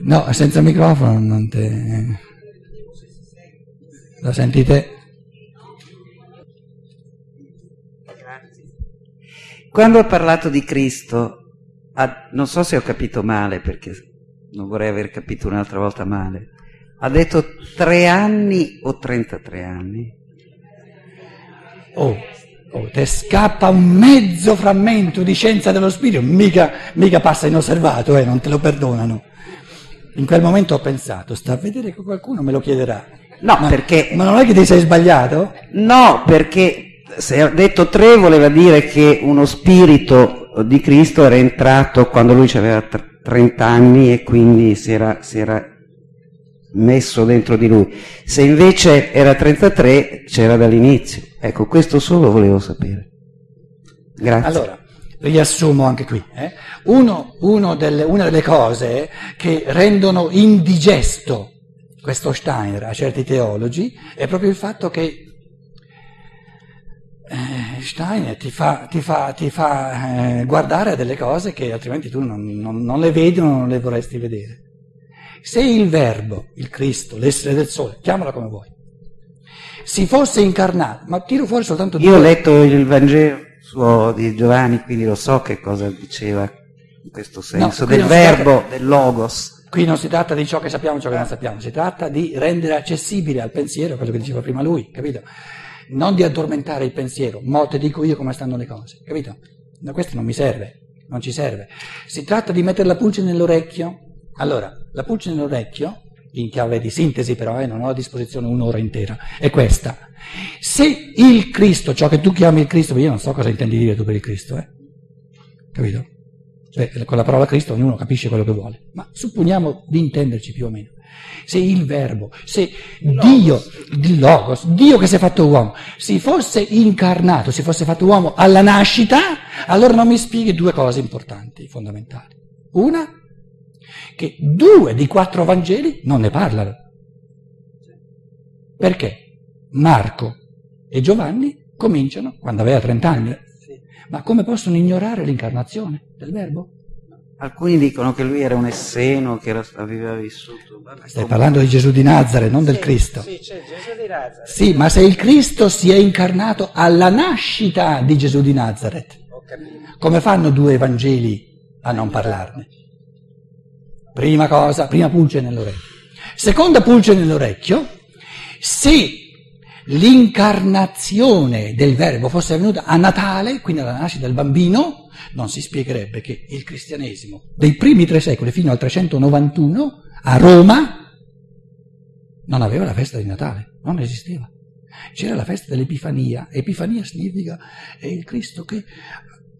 No, senza microfono non te... Lo sentite? Quando ha parlato di Cristo, ha, non so se ho capito male, perché non vorrei aver capito un'altra volta male, ha detto tre anni o 33 anni? Oh, oh, te scappa un mezzo frammento di scienza dello spirito, mica, mica passa inosservato, eh, non te lo perdonano. In quel momento ho pensato, sta a vedere che qualcuno me lo chiederà. No, ma, perché... Ma non è che ti sei sbagliato? No, perché se ha detto tre voleva dire che uno spirito di Cristo era entrato quando lui aveva 30 anni e quindi si era, si era messo dentro di lui. Se invece era 33 c'era dall'inizio. Ecco, questo solo volevo sapere. Grazie. Allora, riassumo anche qui. Eh? Uno, uno delle, una delle cose che rendono indigesto questo Steiner a certi teologi è proprio il fatto che eh, Steiner ti fa, ti fa, ti fa eh, guardare a delle cose che altrimenti tu non, non, non le vedi o non le vorresti vedere. Se il Verbo, il Cristo, l'essere del Sole, chiamala come vuoi, si fosse incarnato, ma tiro fuori soltanto due... Io ho letto il Vangelo suo di Giovanni, quindi lo so che cosa diceva in questo senso, no, del verbo, tratta, del logos. Qui non si tratta di ciò che sappiamo e ciò che non sappiamo, si tratta di rendere accessibile al pensiero quello che diceva prima lui, capito? Non di addormentare il pensiero, mo te dico io come stanno le cose, capito? No, questo non mi serve, non ci serve. Si tratta di mettere la pulce nell'orecchio. Allora, la pulce nell'orecchio, in chiave di sintesi però, eh, non ho a disposizione un'ora intera, è questa. Se il Cristo, ciò che tu chiami il Cristo, io non so cosa intendi dire tu per il Cristo, eh? Capito? Cioè, con la parola Cristo ognuno capisce quello che vuole, ma supponiamo di intenderci più o meno. Se il Verbo, se Dio, il Logos, Dio che si è fatto uomo, si fosse incarnato, si fosse fatto uomo alla nascita, allora non mi spieghi due cose importanti, fondamentali. Una, che due di quattro Vangeli non ne parlano. Perché? Marco e Giovanni cominciano quando aveva 30 anni. Ma come possono ignorare l'incarnazione del Verbo? Alcuni dicono che lui era un esseno, che era, aveva vissuto. Stai parlando di Gesù di Nazareth, non sì, del Cristo. Sì, c'è Gesù di Nazareth. Sì, ma se il Cristo si è incarnato alla nascita di Gesù di Nazareth, come fanno due Vangeli a non parlarne? Prima cosa, prima pulce nell'orecchio. Seconda pulce nell'orecchio, se l'incarnazione del Verbo fosse avvenuta a Natale, quindi alla nascita del bambino, non si spiegherebbe che il cristianesimo dei primi tre secoli fino al 391 a Roma non aveva la festa di Natale, non esisteva. C'era la festa dell'Epifania, Epifania significa è il Cristo che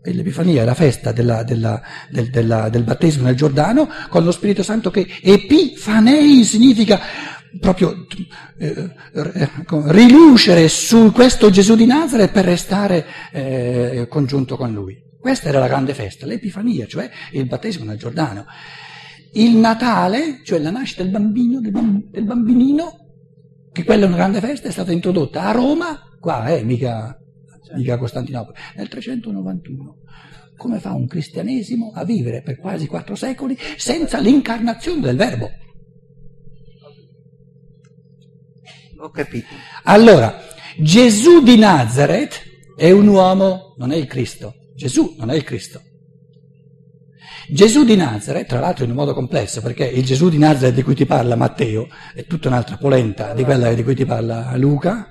l'Epifania è la festa della, della, del, della, del, battesimo nel Giordano, con lo Spirito Santo che Epifanei significa proprio eh, eh rilucere su questo Gesù di Nazareth per restare eh, congiunto con lui. Questa era la grande festa, l'Epifania, cioè il battesimo nel Giordano. Il Natale, cioè la nascita del bambino, del, bamb- del bambinino, che quella è una grande festa, è stata introdotta a Roma, qua, eh, mica, mica a Costantinopoli, nel 391 come fa un cristianesimo a vivere per quasi quattro secoli senza l'incarnazione del Verbo? Ho capito. Allora, Gesù di Nazareth è un uomo, non è il Cristo. Gesù non è il Cristo. Gesù di Nazareth, tra l'altro in un modo complesso, perché il Gesù di Nazareth di cui ti parla Matteo è tutta un'altra polenta di quella di cui ti parla Luca.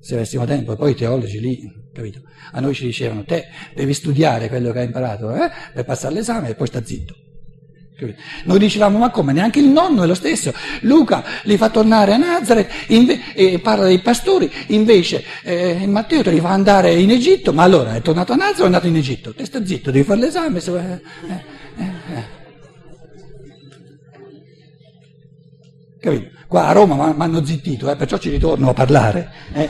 Se avessimo tempo, poi i teologi lì, capito? A noi ci dicevano, te devi studiare quello che hai imparato eh, per passare l'esame e poi sta zitto. Noi dicevamo, ma come? Neanche il nonno è lo stesso. Luca li fa tornare a Nazareth inve- e parla dei pastori, invece eh, Matteo te li fa andare in Egitto, ma allora è tornato a Nazareth o è andato in Egitto? Te sta zitto, devi fare l'esame. Se... Eh, eh, eh. Capito? Qua a Roma mi hanno zittito, eh, perciò ci ritorno a parlare. Eh.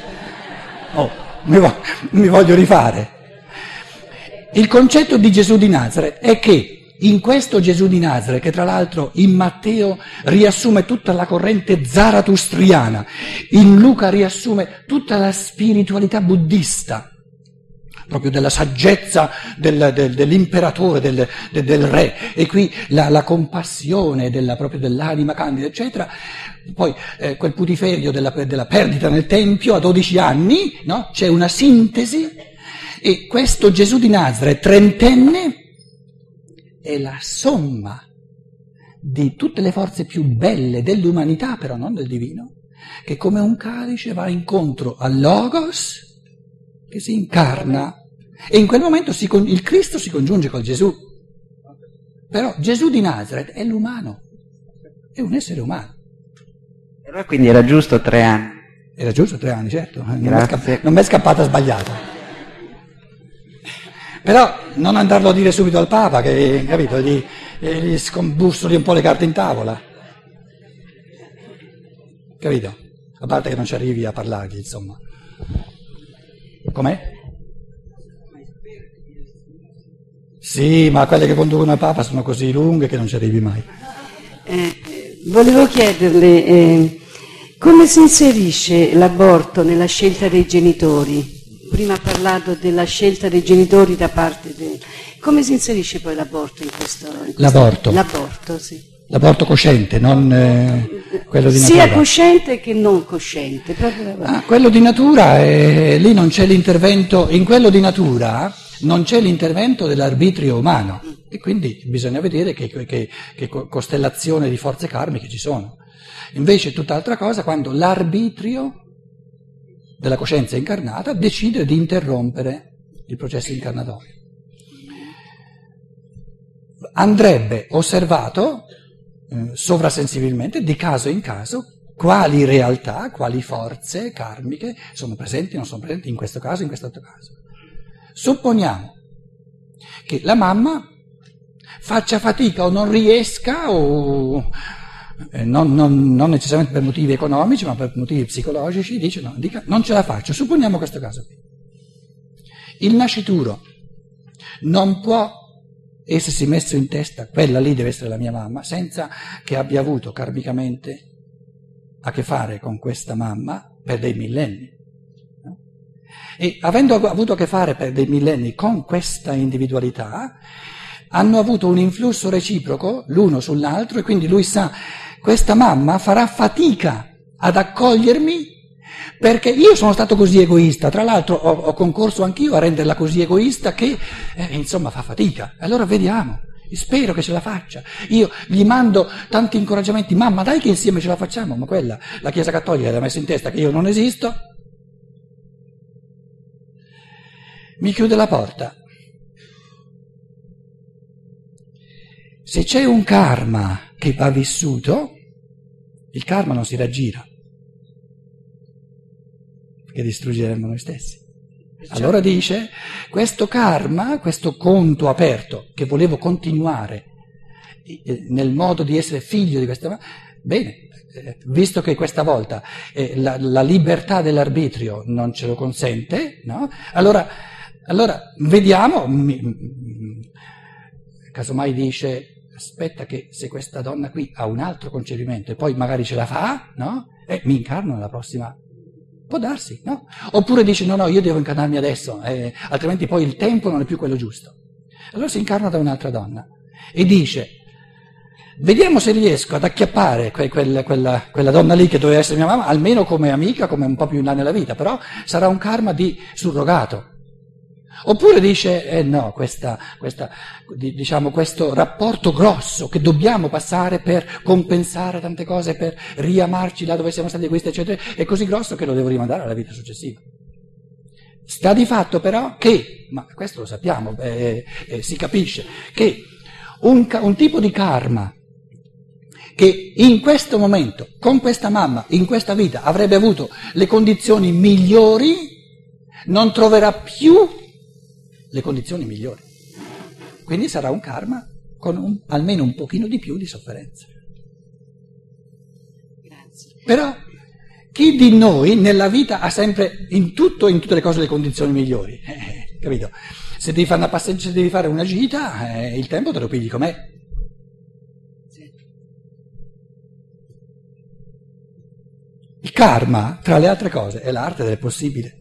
Oh, mi, vo- mi voglio rifare. Il concetto di Gesù di Nazareth è che in questo Gesù di Nazareth, che tra l'altro in Matteo riassume tutta la corrente zaratustriana, in Luca riassume tutta la spiritualità buddista, proprio della saggezza del, del, dell'imperatore, del, del, re, e qui la, la compassione della, proprio dell'anima candida, eccetera. Poi eh, quel putiferio della, della, perdita nel Tempio a 12 anni, no? c'è una sintesi, e questo Gesù di Nazareth, trentenne, è la somma di tutte le forze più belle dell'umanità, però non del divino, che come un calice va incontro al Logos, che si incarna, e in quel momento si, il Cristo si congiunge con Gesù. Però Gesù di Nazareth è l'umano, è un essere umano. Allora quindi era giusto tre anni. Era giusto tre anni, certo, non mi è scappata sbagliata. Però non andarlo a dire subito al Papa, che capito, gli, gli scombussoli un po' le carte in tavola. Capito? A parte che non ci arrivi a parlargli, insomma. Com'è? Sì, ma quelle che conducono al Papa sono così lunghe che non ci arrivi mai. Eh, volevo chiederle eh, come si inserisce l'aborto nella scelta dei genitori? Prima ha parlato della scelta dei genitori da parte del... Come si inserisce poi l'aborto in questo... In questo... L'aborto? L'aborto, sì. L'aborto cosciente, non eh, quello di natura. Sia cosciente che non cosciente. Ah, quello di natura, eh, lì non c'è l'intervento, in quello di natura non c'è l'intervento dell'arbitrio umano e quindi bisogna vedere che, che, che costellazione di forze karmiche ci sono. Invece è tutt'altra cosa quando l'arbitrio della coscienza incarnata decide di interrompere il processo incarnatorio. Andrebbe osservato eh, sovrasensibilmente, di caso in caso, quali realtà, quali forze karmiche sono presenti o non sono presenti in questo caso, in quest'altro caso. Supponiamo che la mamma faccia fatica o non riesca o eh, non, non, non, necessariamente per motivi economici, ma per motivi psicologici, dice no, dica, non ce la faccio. Supponiamo questo caso qui. Il nascituro non può essersi messo in testa, quella lì deve essere la mia mamma, senza che abbia avuto karmicamente a che fare con questa mamma per dei millenni. E avendo avuto a che fare per dei millenni con questa individualità, hanno avuto un influsso reciproco l'uno sull'altro e quindi lui sa questa mamma farà fatica ad accogliermi perché io sono stato così egoista, tra l'altro ho, ho concorso anch'io a renderla così egoista che eh, insomma fa fatica. Allora vediamo, spero che ce la faccia. Io gli mando tanti incoraggiamenti, mamma dai che insieme ce la facciamo, ma quella la Chiesa Cattolica l'ha messa in testa che io non esisto. Mi chiude la porta. Se c'è un karma che va vissuto, il karma non si raggira, perché distruggeremmo noi stessi. Allora dice, questo karma, questo conto aperto, che volevo continuare eh, nel modo di essere figlio di questa... Bene, eh, visto che questa volta eh, la, la, libertà dell'arbitrio non ce lo consente, no? allora, allora vediamo, casomai dice aspetta che se questa donna qui ha un altro concepimento e poi magari ce la fa, no? E mi incarno nella prossima. Può darsi, no? Oppure dice no, no, io devo incarnarmi adesso, eh, altrimenti poi il tempo non è più quello giusto. Allora si incarna da un'altra donna e dice, vediamo se riesco ad acchiappare que- quella, quella, quella donna lì che doveva essere mia mamma, almeno come amica, come un po' più in là nella vita, però sarà un karma di surrogato. Oppure dice, eh no, questa, questa, diciamo, questo rapporto grosso che dobbiamo passare per compensare tante cose, per riamarci là dove siamo stati egoisti, eccetera, è così grosso che lo devo rimandare alla vita successiva. Sta di fatto però che, ma questo lo sappiamo, eh, eh, si capisce, che un, un tipo di karma che in questo momento, con questa mamma, in questa vita, avrebbe avuto le condizioni migliori, non troverà più le condizioni migliori. Quindi sarà un karma con un, almeno un pochino di più di sofferenza. Grazie. Però chi di noi nella vita ha sempre in tutto, in tutte le cose, le condizioni migliori? Eh, capito? Se devi fare una passeggiata, se devi fare una gita, eh, il tempo te lo pigli com'è. Il karma, tra le altre cose, è l'arte del possibile.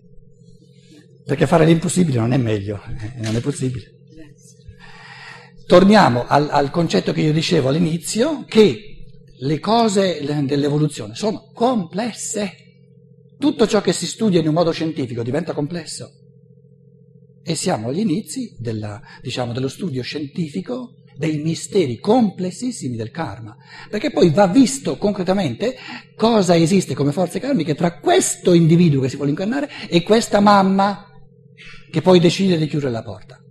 Perché fare l'impossibile non è meglio, eh, non è possibile. Torniamo al, al concetto che io dicevo all'inizio, che le cose dell'evoluzione sono complesse. Tutto ciò che si studia in un modo scientifico diventa complesso. E siamo agli inizi della, diciamo, dello studio scientifico dei misteri complessissimi del karma, perché poi va visto concretamente cosa esiste come forze karmiche tra questo individuo che si vuole incarnare e questa mamma che poi decide di chiudere la porta.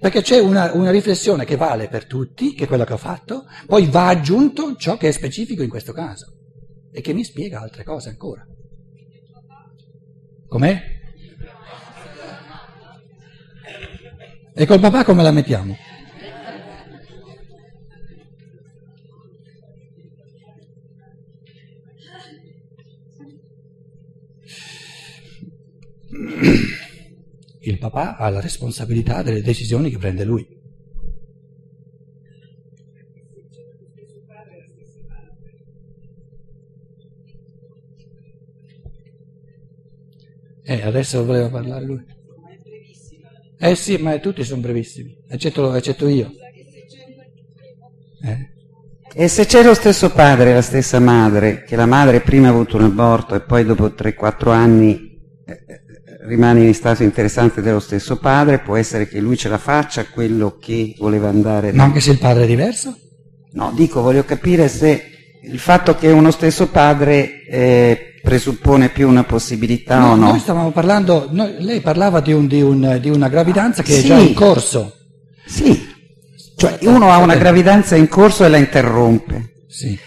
Perché c'è una, una, riflessione che vale per tutti, che è quella che ho fatto, poi va aggiunto ciò che è specifico in questo caso e che mi spiega altre cose ancora. Com'è? E col papà come la mettiamo? Papà ha la responsabilità delle decisioni che prende lui. Eh, adesso voleva parlare lui. Eh sì, ma tutti sono brevissimi, eccetto, eccetto io. Eh. E se c'è lo stesso padre e la stessa madre, che la madre prima ha avuto un aborto e poi dopo 3-4 anni rimane in stato interessante dello stesso padre, può essere che lui ce la faccia quello che voleva andare. Ma anche se il padre è diverso? No, dico, voglio capire se il fatto che uno stesso padre eh, presuppone più una possibilità no, o no. Noi stavamo parlando, noi, lei parlava di, un, di, un, di, una gravidanza che sì. è già in corso. Sì, cioè uno ha una gravidanza in corso e la interrompe. Sì.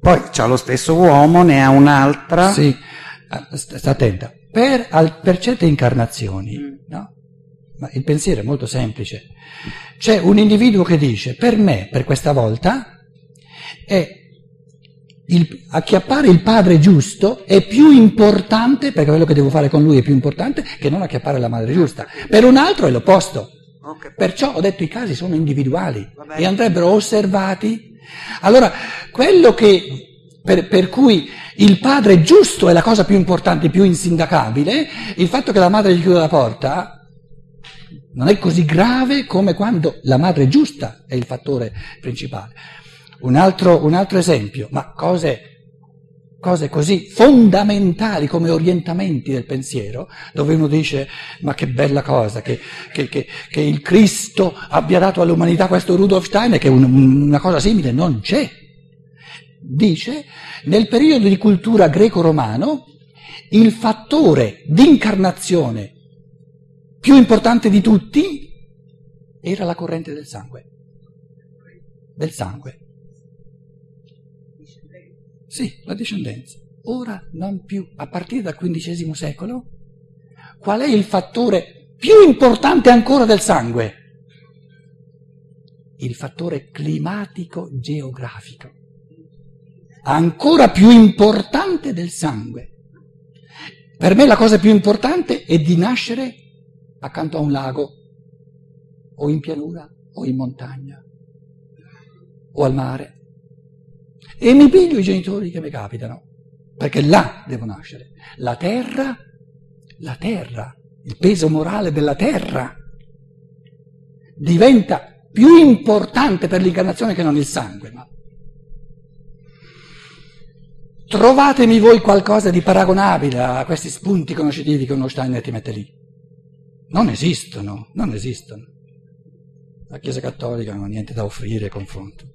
Poi c'ha lo stesso uomo, ne ha un'altra. Sì, ah, sta attenta per, al, per certe incarnazioni, mm. no? Ma il pensiero è molto semplice. C'è un individuo che dice, per me, per questa volta, è il, acchiappare il padre giusto è più importante, perché quello che devo fare con lui è più importante, che non acchiappare la madre giusta. Per un altro è l'opposto. Perciò ho detto i casi sono individuali e andrebbero osservati. Allora, quello che per, per, cui il padre giusto è la cosa più importante, più insindacabile, il fatto che la madre gli chiude la porta non è così grave come quando la madre giusta è il fattore principale. Un altro, un altro esempio, ma cose, cose, così fondamentali come orientamenti del pensiero, dove uno dice ma che bella cosa che, che, che, che il Cristo abbia dato all'umanità questo Rudolf Steiner, che un, una cosa simile non c'è dice, nel periodo di cultura greco-romano, il fattore di incarnazione più importante di tutti era la corrente del sangue. Del sangue. Sì, la discendenza. Ora non più, a partire dal XV secolo, qual è il fattore più importante ancora del sangue? Il fattore climatico geografico ancora più importante del sangue. Per me la cosa più importante è di nascere accanto a un lago, o in pianura, o in montagna, o al mare. E mi piglio i genitori che mi capitano, perché là devo nascere. La terra, la terra, il peso morale della terra diventa più importante per l'incarnazione che non il sangue. Trovatemi voi qualcosa di paragonabile a questi spunti conoscitivi che uno Steiner ti mette lì. Non esistono, non esistono. La Chiesa Cattolica non ha niente da offrire a confronto.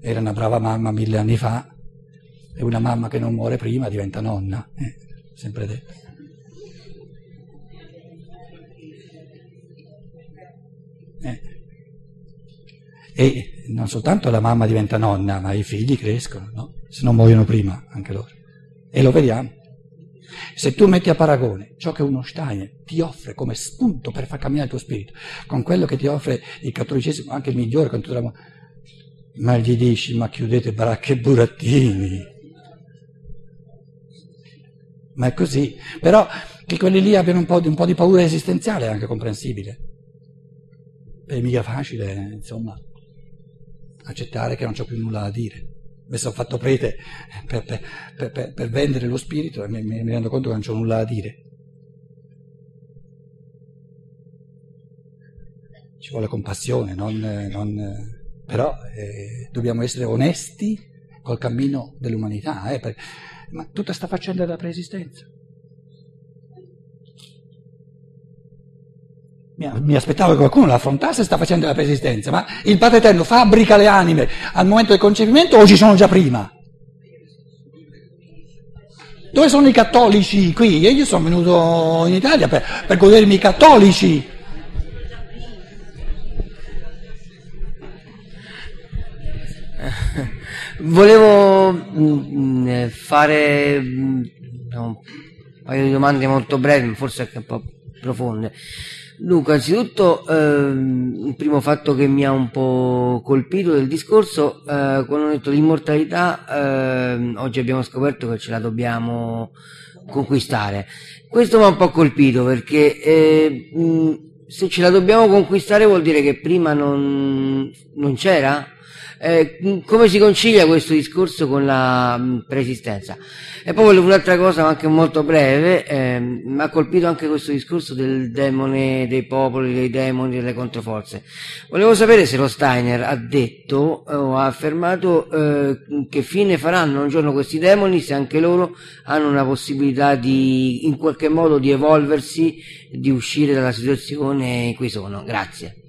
Era una brava mamma mille anni fa e una mamma che non muore prima diventa nonna, eh, sempre detto. Eh. E non soltanto la mamma diventa nonna, ma i figli crescono, no? Se non muoiono prima anche loro. E lo vediamo. Se tu metti a paragone ciò che uno Steiner ti offre come spunto per far camminare il tuo spirito con quello che ti offre il cattolicesimo, anche il migliore, con tutta la... ma gli dici, ma chiudete baracche e burattini. Ma è così. Però che quelli lì abbiano un po' di, un po di paura esistenziale è anche comprensibile. È mica facile, insomma, accettare che non c'ho più nulla da dire mi sono fatto prete per, per, per, per, vendere lo spirito e mi, mi rendo conto che non c'ho nulla da dire. Ci vuole compassione, non, non, però eh, dobbiamo essere onesti col cammino dell'umanità, eh, ma tutta sta faccenda della preesistenza. Mi, aspettavo che qualcuno la affrontasse sta facendo la preesistenza, ma il Padre Eterno fabbrica le anime al momento del concepimento o ci sono già prima? Dove sono i cattolici qui? Io sono venuto in Italia per, per godermi i cattolici. Volevo mm, eh, fare mm, un paio di domande molto brevi, forse anche un po' profonde. Luca, anzitutto ehm, il primo fatto che mi ha un po' colpito del discorso, eh, quando ho detto l'immortalità, eh, oggi abbiamo scoperto che ce la dobbiamo conquistare. Questo mi ha un po' colpito perché eh, se ce la dobbiamo conquistare vuol dire che prima non, non c'era? Eh, come si concilia questo discorso con la mm, preesistenza? E poi volevo un'altra cosa, anche molto breve, eh, mi ha colpito anche questo discorso del demone, dei popoli, dei demoni, delle controforze. Volevo sapere se lo Steiner ha detto eh, o ha affermato eh, che fine faranno un giorno questi demoni se anche loro hanno una possibilità di, in qualche modo, di evolversi, di uscire dalla situazione in cui sono. Grazie.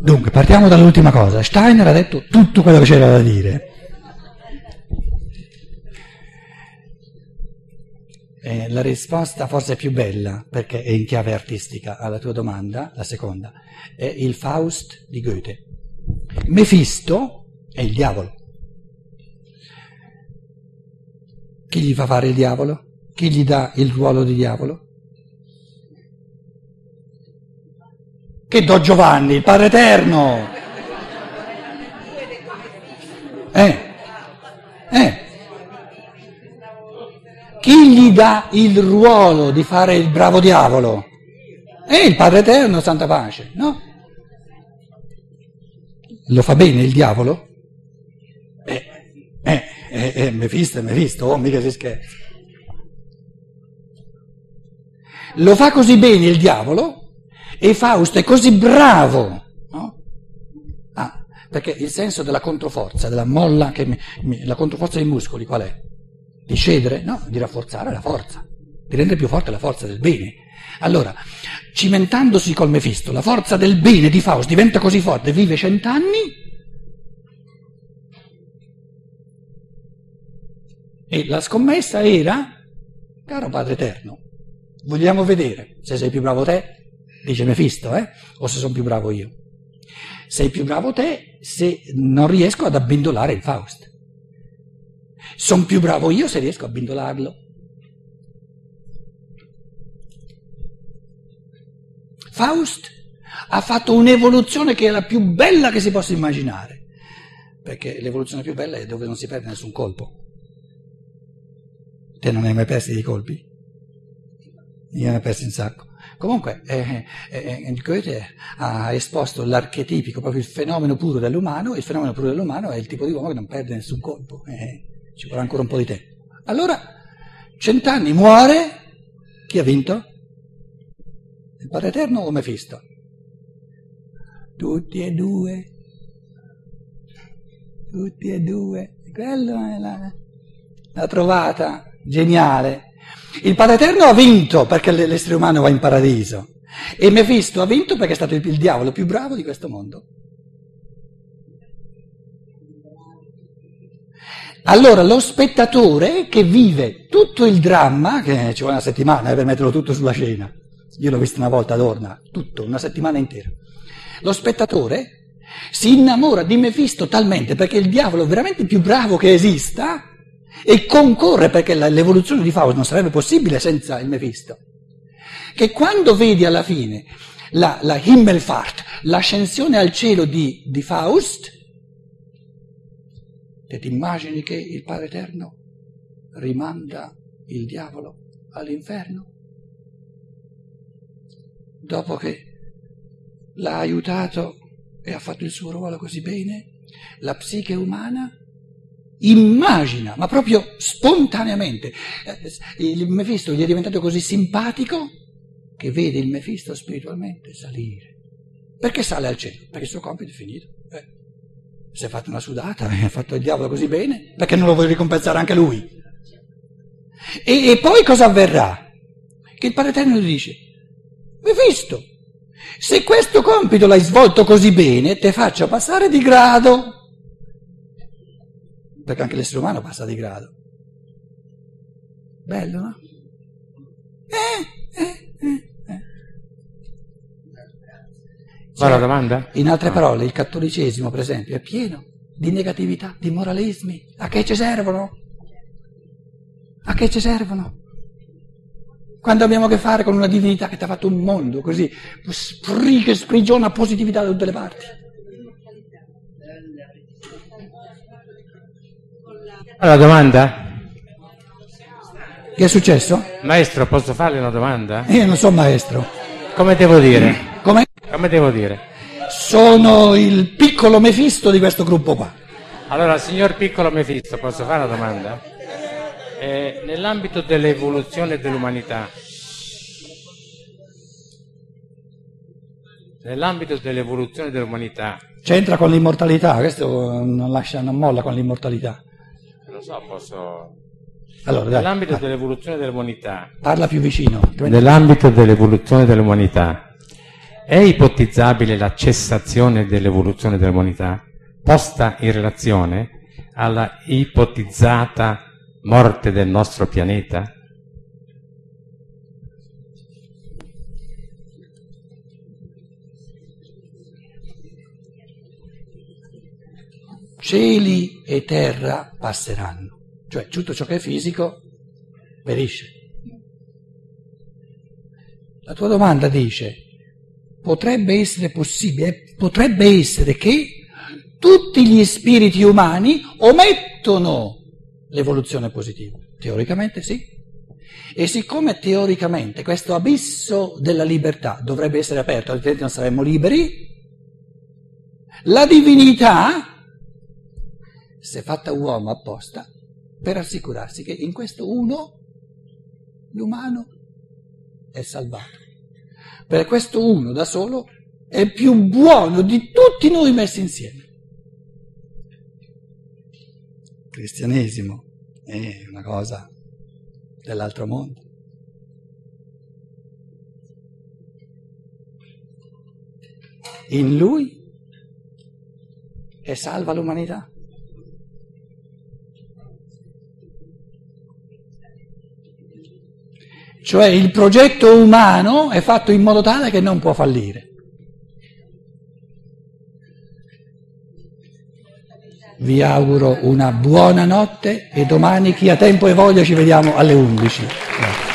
Dunque, partiamo dall'ultima cosa. Steiner ha detto tutto quello che c'era da dire. Eh, la risposta forse più bella, perché è in chiave artistica, alla tua domanda, la seconda, è il Faust di Goethe. Mefisto è il diavolo. Chi gli fa fare il diavolo? Chi gli dà il ruolo di diavolo? Che do Giovanni, il Padre Eterno. Eh, eh. Chi gli dà il ruolo di fare il bravo diavolo? È il Padre Eterno, Santa Pace, no? Lo fa bene il diavolo? Eh, eh, eh, eh Mefisto è Mefisto, oh, mica si scherza. Lo fa così bene il diavolo e Fausto è così bravo, no? ah, perché il senso della controforza, della molla, che mi, mi, la controforza dei muscoli qual è? Di cedere? No, di rafforzare la forza, di rendere più forte la forza del bene. Allora, cimentandosi col Mefisto, la forza del bene di Fausto diventa così forte, vive cent'anni e la scommessa era, caro Padre Eterno, vogliamo vedere se sei più bravo te dice Mefisto, eh? o se sono più bravo io. Sei più bravo te se non riesco ad abbindolare il Faust. Sono più bravo io se riesco a abbindolarlo. Faust ha fatto un'evoluzione che è la più bella che si possa immaginare, perché l'evoluzione più bella è dove non si perde nessun colpo. Te non hai mai persi dei colpi? Io ne ho persi un sacco. Comunque eh, eh, eh, Goethe ha esposto l'archetipico, proprio il fenomeno puro dell'umano, e il fenomeno puro dell'umano è il tipo di uomo che non perde nessun colpo, eh, ci vorrà ancora un po' di tempo. Allora, cent'anni muore, chi ha vinto? Il Padre Eterno o Mefisto? Tutti e due, tutti e due, quello è la, la trovata geniale. Il Padre Eterno ha vinto perché l'essere umano va in paradiso. E Mefisto ha vinto perché è stato il, il diavolo più bravo di questo mondo. Allora lo spettatore che vive tutto il dramma, che ci vuole una settimana per metterlo tutto sulla scena, io l'ho visto una volta ad Orna, tutto, una settimana intera, lo spettatore si innamora di Mefisto talmente perché è il diavolo veramente più bravo che esista, e concorre perché l'evoluzione di Faust non sarebbe possibile senza il Mefisto. Che quando vedi alla fine la, la Himmelfahrt, l'ascensione al cielo di, di Faust, ti immagini che il Padre Eterno rimanda il diavolo all'inferno? Dopo che l'ha aiutato e ha fatto il suo ruolo così bene, la psiche umana immagina, ma proprio spontaneamente. Eh, il Mefisto gli è diventato così simpatico che vede il Mefisto spiritualmente salire. Perché sale al cielo? Perché il suo compito è finito. Eh, si è fatto una sudata, ha fatto il diavolo così bene, perché non lo vuole ricompensare anche lui? E, e poi cosa avverrà? Che il Padre Eterno dice, Mefisto, se questo compito l'hai svolto così bene, te faccio passare di grado. Perché anche l'essere umano passa di grado. Bello, no? Eh, eh, eh, eh. Fa la domanda? In altre parole, il cattolicesimo, per esempio, è pieno di negatività, di moralismi. A che ci servono? A che ci servono? Quando abbiamo a che fare con una divinità che ti ha fatto un mondo così, che sprigiona positività da tutte le parti. Allora, domanda? Che è successo? Maestro, posso farle una domanda? Io non sono maestro. Come devo dire? Come? Come devo dire? Sono il piccolo Mefisto di questo gruppo qua. Allora, signor piccolo Mefisto, posso fare una domanda? Eh, nell'ambito dell'evoluzione dell'umanità, nell'ambito dell'evoluzione dell'umanità, C'entra con l'immortalità, questo non lascia, non molla con l'immortalità. Non so, posso... Allora, Nell'ambito dell'evoluzione dell'umanità, parla più vicino. nell'ambito dell'evoluzione dell'umanità, è ipotizzabile la cessazione dell'evoluzione dell'umanità posta in relazione alla ipotizzata morte del nostro pianeta? Cieli e terra passeranno, cioè tutto ciò che è fisico perisce. La tua domanda dice, potrebbe essere possibile, potrebbe essere che tutti gli spiriti umani omettono l'evoluzione positiva. Teoricamente sì. E siccome teoricamente questo abisso della libertà dovrebbe essere aperto, altrimenti non saremmo liberi, la divinità si è fatta uomo apposta per assicurarsi che in questo uno l'umano è salvato. Per questo uno da solo è più buono di tutti noi messi insieme. Il cristianesimo è una cosa dell'altro mondo. In lui è salva l'umanità. Cioè il progetto umano è fatto in modo tale che non può fallire. Vi auguro una buona notte e domani chi ha tempo e voglia ci vediamo alle 11. Grazie.